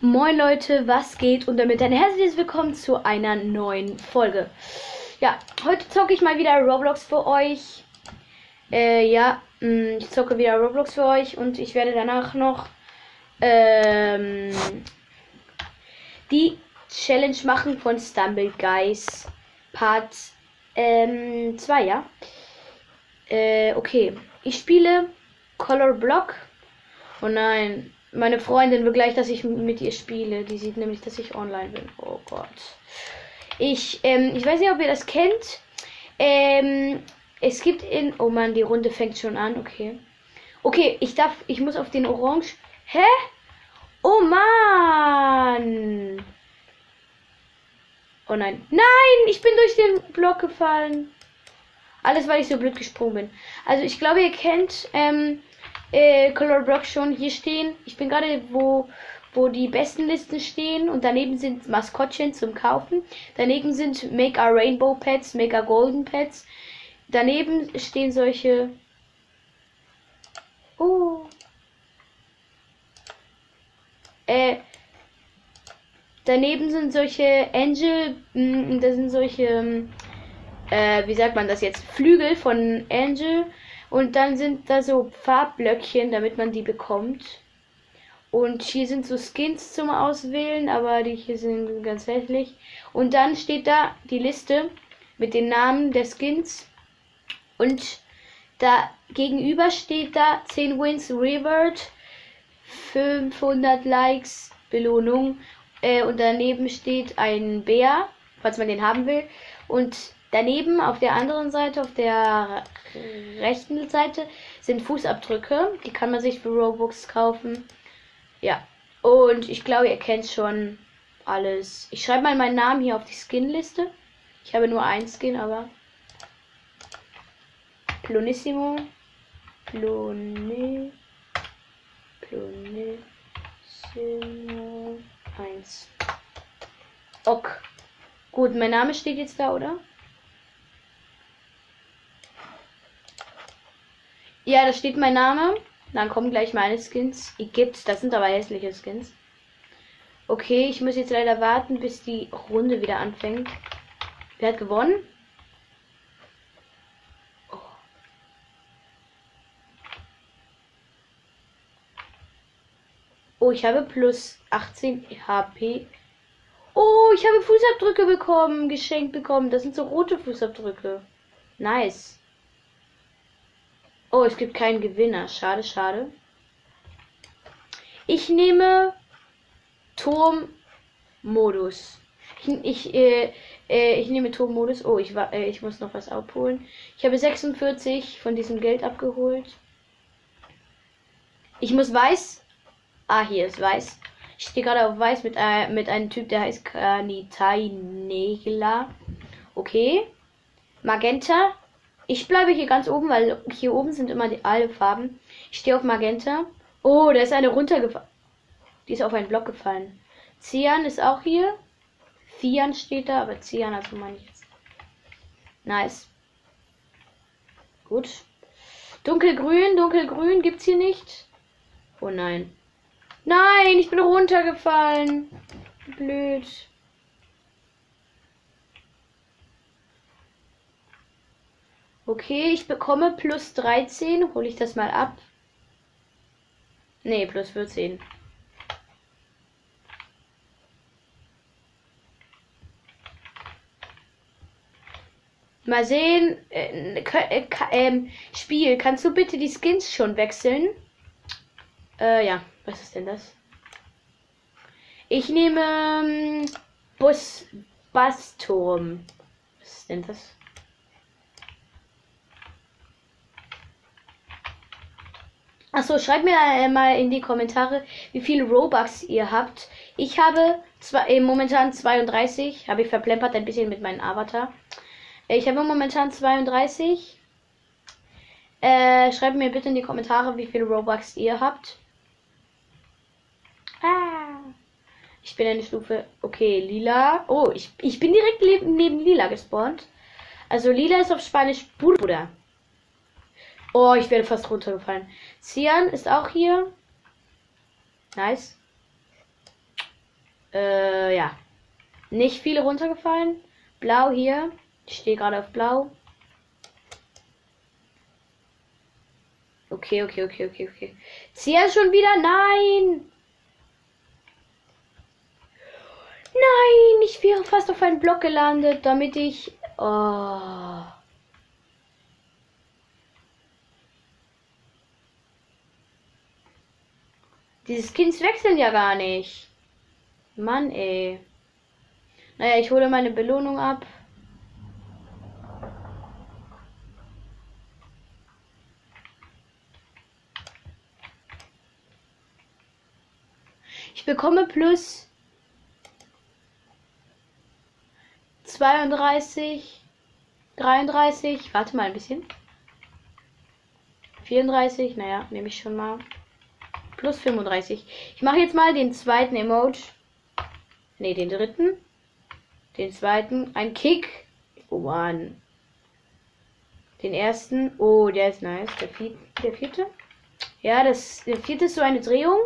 Moin Leute, was geht? Und damit ein herzliches Willkommen zu einer neuen Folge. Ja, heute zocke ich mal wieder Roblox für euch. Äh, ja, mh, ich zocke wieder Roblox für euch und ich werde danach noch ähm, die Challenge machen von Stumble Guys Part 2, ähm, ja. Äh, okay. Ich spiele Color Block. Oh nein, meine Freundin will gleich, dass ich mit ihr spiele. Die sieht nämlich, dass ich online bin. Oh Gott. Ich, ähm, ich weiß nicht, ob ihr das kennt. Ähm, es gibt in. Oh Mann, die Runde fängt schon an. Okay. Okay, ich darf. Ich muss auf den Orange. Hä? Oh Mann! Oh nein. Nein! Ich bin durch den Block gefallen. Alles, weil ich so blöd gesprungen bin. Also, ich glaube, ihr kennt. Ähm, äh, Color Block schon hier stehen. Ich bin gerade wo wo die besten Listen stehen und daneben sind Maskottchen zum Kaufen. Daneben sind Make a Rainbow Pets, Make a Golden Pets. Daneben stehen solche. Oh. Äh. Daneben sind solche Angel, mh, das sind solche, ähm, äh, wie sagt man das jetzt, Flügel von Angel und dann sind da so Farbblöckchen, damit man die bekommt. Und hier sind so Skins zum Auswählen, aber die hier sind ganz hässlich. Und dann steht da die Liste mit den Namen der Skins. Und da gegenüber steht da 10 Wins Reward, 500 Likes Belohnung. Äh, und daneben steht ein Bär, falls man den haben will. Und Daneben auf der anderen Seite, auf der rechten Seite, sind Fußabdrücke. Die kann man sich für Robux kaufen. Ja. Und ich glaube, ihr kennt schon alles. Ich schreibe mal meinen Namen hier auf die Skinliste. Ich habe nur ein Skin, aber. Plonissimo. Plone. Plonissimo 1. Ok. Gut, mein Name steht jetzt da, oder? Ja, da steht mein Name. Dann kommen gleich meine Skins. Gibt's, das sind aber hässliche Skins. Okay, ich muss jetzt leider warten, bis die Runde wieder anfängt. Wer hat gewonnen? Oh. oh, ich habe plus 18 HP. Oh, ich habe Fußabdrücke bekommen, geschenkt bekommen. Das sind so rote Fußabdrücke. Nice. Oh, es gibt keinen Gewinner. Schade, schade. Ich nehme Turmmodus. Ich, ich, äh, äh, ich nehme Turmmodus. Oh, ich, äh, ich muss noch was abholen. Ich habe 46 von diesem Geld abgeholt. Ich muss weiß. Ah, hier ist weiß. Ich stehe gerade auf weiß mit, äh, mit einem Typ, der heißt Kanitai Negla. Okay. Magenta. Ich bleibe hier ganz oben, weil hier oben sind immer die, alle Farben. Ich stehe auf Magenta. Oh, da ist eine runtergefallen. Die ist auf einen Block gefallen. Cyan ist auch hier. Cyan steht da, aber Cyan, also meine ich jetzt. Nice. Gut. Dunkelgrün, dunkelgrün gibt's hier nicht. Oh nein. Nein, ich bin runtergefallen. Blöd. Okay, ich bekomme plus 13. Hole ich das mal ab. Ne, plus 14. Mal sehen. Äh, äh, äh, Spiel, kannst du bitte die Skins schon wechseln? Äh, ja. Was ist denn das? Ich nehme ähm, Bus Basturm. Was ist denn das? Achso, schreibt mir äh, mal in die Kommentare, wie viele Robux ihr habt. Ich habe zwei, äh, momentan 32. Habe ich verplempert ein bisschen mit meinem Avatar. Äh, ich habe momentan 32. Äh, schreibt mir bitte in die Kommentare, wie viele Robux ihr habt. Ah. Ich bin eine Stufe. Okay, lila. Oh, ich, ich bin direkt neben, neben lila gespawnt. Also lila ist auf Spanisch Bruder. Oh, ich werde fast runtergefallen. Cian ist auch hier. Nice. Äh, ja. Nicht viele runtergefallen. Blau hier. Ich stehe gerade auf Blau. Okay, okay, okay, okay, okay. Es schon wieder? Nein! Nein, ich wäre fast auf einen Block gelandet, damit ich. Oh. Diese Skins wechseln ja gar nicht. Mann, ey. Naja, ich hole meine Belohnung ab. Ich bekomme plus 32, 33, warte mal ein bisschen. 34, naja, nehme ich schon mal. Plus 35. Ich mache jetzt mal den zweiten Emoji. Ne, den dritten. Den zweiten. Ein Kick. Oh Mann. Den ersten. Oh, der ist nice. Der, vier, der vierte. Ja, das, der vierte ist so eine Drehung.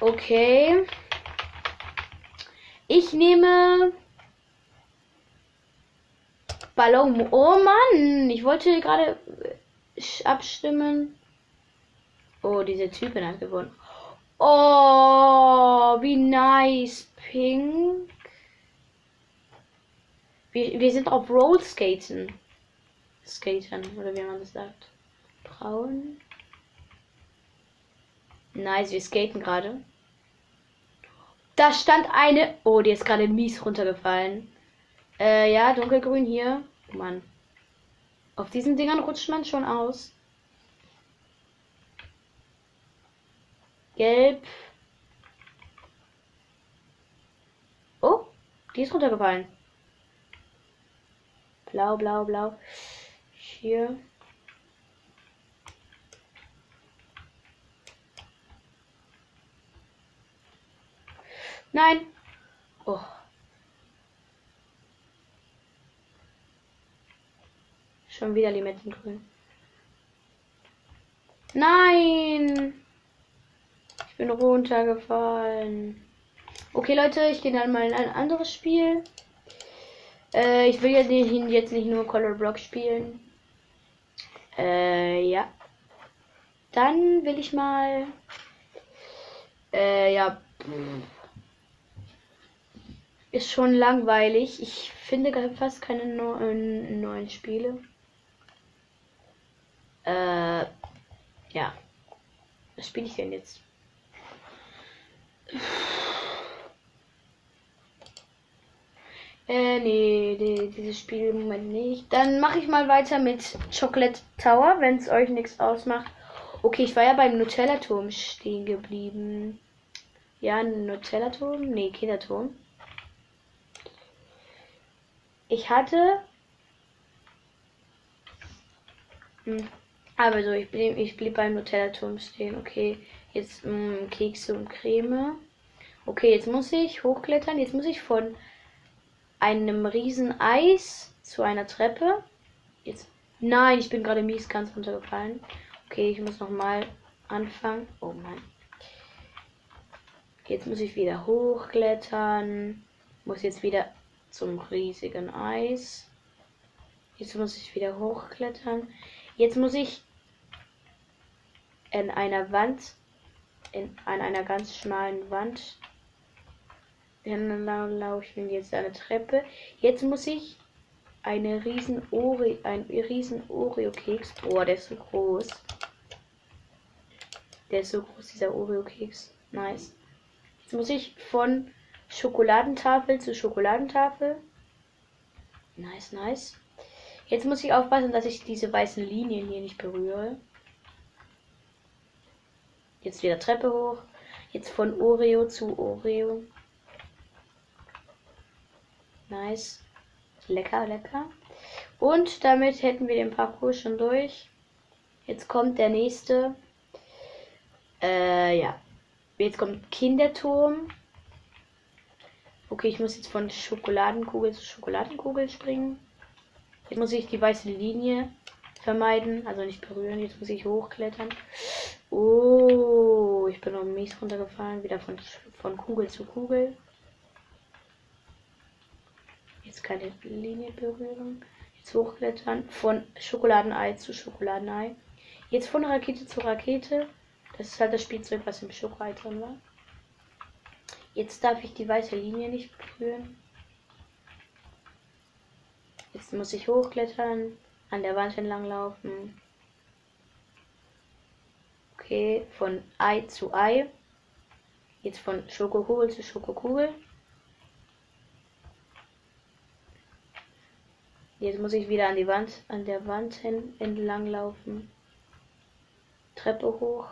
Okay. Ich nehme Ballon. Oh Mann, ich wollte gerade abstimmen. Oh, diese Typen hat gewonnen. Oh, wie nice. Pink. Wir, wir sind auf Rollskaten. Skaten, oder wie man das sagt. Braun. Nice, wir skaten gerade. Da stand eine. Oh, die ist gerade mies runtergefallen. Äh, ja, dunkelgrün hier. Mann. Auf diesen Dingern rutscht man schon aus. Gelb. Oh, die ist runtergefallen. Blau, blau, blau. Hier. Nein. Oh. Schon wieder Limettengrün. Nein. Ich bin runtergefallen. Okay, Leute, ich gehe dann mal in ein anderes Spiel. Äh, ich will ja jetzt nicht nur Color Block spielen. Äh, ja. Dann will ich mal. Äh, ja ist schon langweilig. Ich finde fast keine neuen, neuen Spiele. Äh, ja. Was spiele ich denn jetzt? Äh, nee, nee, dieses Spiel im Moment nicht. Dann mache ich mal weiter mit Chocolate Tower, wenn es euch nichts ausmacht. Okay, ich war ja beim Nutella-Turm stehen geblieben. Ja, Nutella-Turm? Nee, Kinderturm. Ich hatte. Hm. Also ich blieb, ich blieb beim Nutella-Turm stehen. Okay, jetzt mh, hm, Kekse und Creme. Okay, jetzt muss ich hochklettern. Jetzt muss ich von einem riesen Eis zu einer Treppe. Jetzt. Nein, ich bin gerade mies ganz runtergefallen. Okay, ich muss noch mal anfangen. Oh Mann. Jetzt muss ich wieder hochklettern. Muss jetzt wieder zum riesigen Eis. Jetzt muss ich wieder hochklettern. Jetzt muss ich in einer Wand, in, an einer ganz schmalen Wand. Dann laufe ich jetzt eine Treppe. Jetzt muss ich eine riesen Ore, ein riesen Oreo-Keks. Boah, der ist so groß. Der ist so groß, dieser Oreo-Keks. Nice. Jetzt muss ich von Schokoladentafel zu Schokoladentafel. Nice, nice. Jetzt muss ich aufpassen, dass ich diese weißen Linien hier nicht berühre. Jetzt wieder Treppe hoch. Jetzt von Oreo zu Oreo. Nice. Lecker, lecker. Und damit hätten wir den Parcours schon durch. Jetzt kommt der nächste. Äh, ja. Jetzt kommt Kinderturm. Okay, ich muss jetzt von Schokoladenkugel zu Schokoladenkugel springen. Jetzt muss ich die weiße Linie vermeiden, also nicht berühren. Jetzt muss ich hochklettern. Oh, ich bin noch mies runtergefallen, wieder von, von Kugel zu Kugel. Jetzt keine Linie berühren. Jetzt hochklettern. Von Schokoladenei zu Schokoladenei. Jetzt von Rakete zu Rakete. Das ist halt das Spielzeug, was im Schokolade drin war. Jetzt darf ich die weiße Linie nicht berühren. Jetzt muss ich hochklettern, an der Wand entlang laufen. Okay, von Ei zu Ei. Jetzt von Schokokugel zu Schokokugel. Jetzt muss ich wieder an die Wand, an der Wand hin, entlang laufen. Treppe hoch.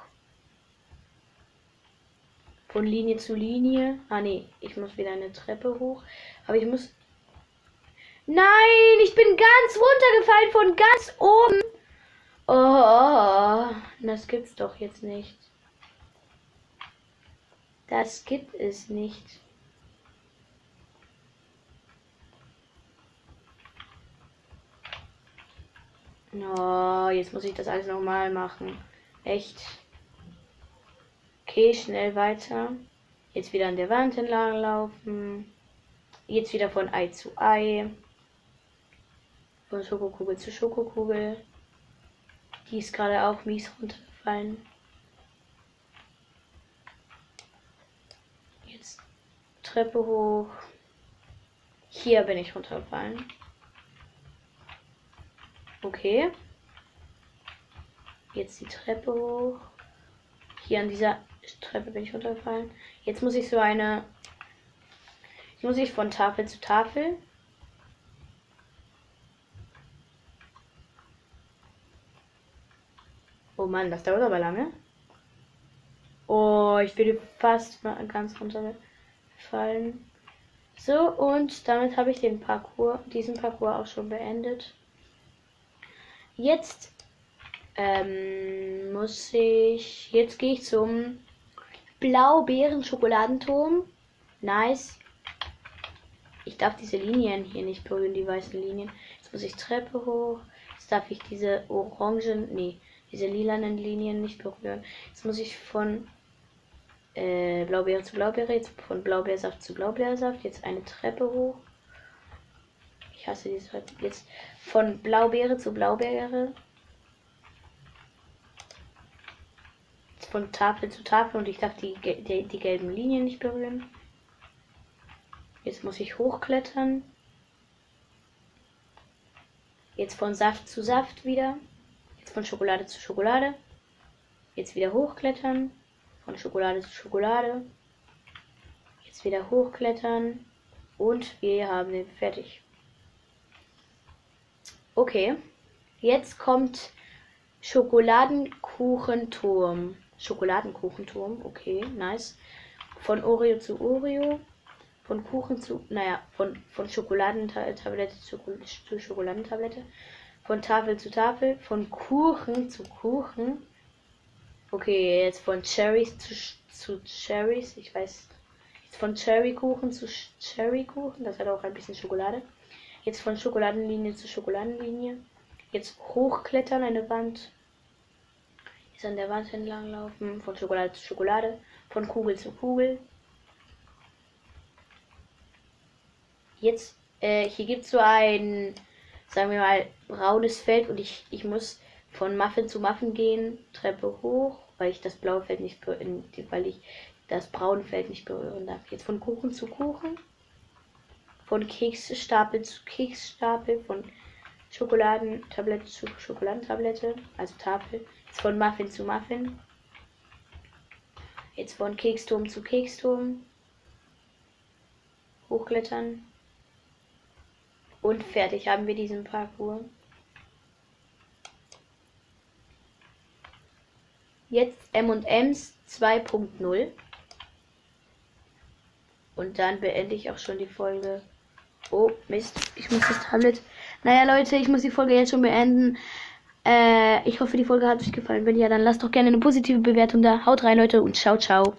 Von Linie zu Linie. Ah nee, ich muss wieder eine Treppe hoch. Aber ich muss. Nein, ich bin ganz runtergefallen von ganz oben. Oh, das gibt's doch jetzt nicht. Das gibt es nicht. Oh, jetzt muss ich das alles nochmal machen. Echt. Okay, schnell weiter. Jetzt wieder an der Wand entlang laufen. Jetzt wieder von Ei zu Ei. Von Schokokugel zu Schokokugel. Die ist gerade auch mies runtergefallen. Jetzt Treppe hoch. Hier bin ich runtergefallen. Okay. Jetzt die Treppe hoch. Hier an dieser Treppe bin ich runtergefallen. Jetzt muss ich so eine. Jetzt muss ich von Tafel zu Tafel. Mann, das dauert aber lange. Oh, ich würde fast mal ganz runterfallen. So, und damit habe ich den Parcours, diesen Parcours auch schon beendet. Jetzt ähm, muss ich. Jetzt gehe ich zum Blaubeeren-Schokoladenturm. Nice. Ich darf diese Linien hier nicht berühren, die weißen Linien. Jetzt muss ich Treppe hoch. Jetzt darf ich diese orangen, nee, diese lilanen Linien nicht berühren. Jetzt muss ich von äh, Blaubeere zu Blaubeere, jetzt von Blaubeersaft zu Blaubeersaft, jetzt eine Treppe hoch. Ich hasse diese Jetzt von Blaubeere zu Blaubeere. von Tafel zu Tafel und ich darf die, die, die gelben Linien nicht berühren. Jetzt muss ich hochklettern. Jetzt von Saft zu Saft wieder. Jetzt von Schokolade zu Schokolade. Jetzt wieder hochklettern. Von Schokolade zu Schokolade. Jetzt wieder hochklettern. Und wir haben den fertig. Okay. Jetzt kommt Schokoladenkuchenturm. Schokoladenkuchenturm. Okay, nice. Von Oreo zu Oreo. Von Kuchen zu, naja, von, von Schokoladentablette zu, zu Schokoladentablette. Von Tafel zu Tafel. Von Kuchen zu Kuchen. Okay, jetzt von Cherries zu, zu Cherries. Ich weiß. Von Cherrykuchen zu Cherrykuchen. Das hat auch ein bisschen Schokolade. Jetzt von Schokoladenlinie zu Schokoladenlinie. Jetzt hochklettern eine Wand. Jetzt an der Wand entlang laufen. Von Schokolade zu Schokolade. Von Kugel zu Kugel. Jetzt, äh, hier gibt es so ein, sagen wir mal, braunes Feld und ich, ich muss von Muffin zu Muffin gehen, Treppe hoch, weil ich das blaue Feld nicht, weil ich das braune Feld nicht berühren darf. Jetzt von Kuchen zu Kuchen, von Keksstapel zu Keksstapel, von Schokoladentablette zu Schokoladentablette, also Tafel. Jetzt von Muffin zu Muffin. Jetzt von Keksturm zu Keksturm. Hochklettern. Und fertig haben wir diesen Parcours. Jetzt M&M's 2.0. Und dann beende ich auch schon die Folge. Oh, Mist. Ich muss das Tablet. Naja, Leute, ich muss die Folge jetzt schon beenden. Äh, ich hoffe, die Folge hat euch gefallen. Wenn ja, dann lasst doch gerne eine positive Bewertung da. Haut rein, Leute, und ciao, ciao.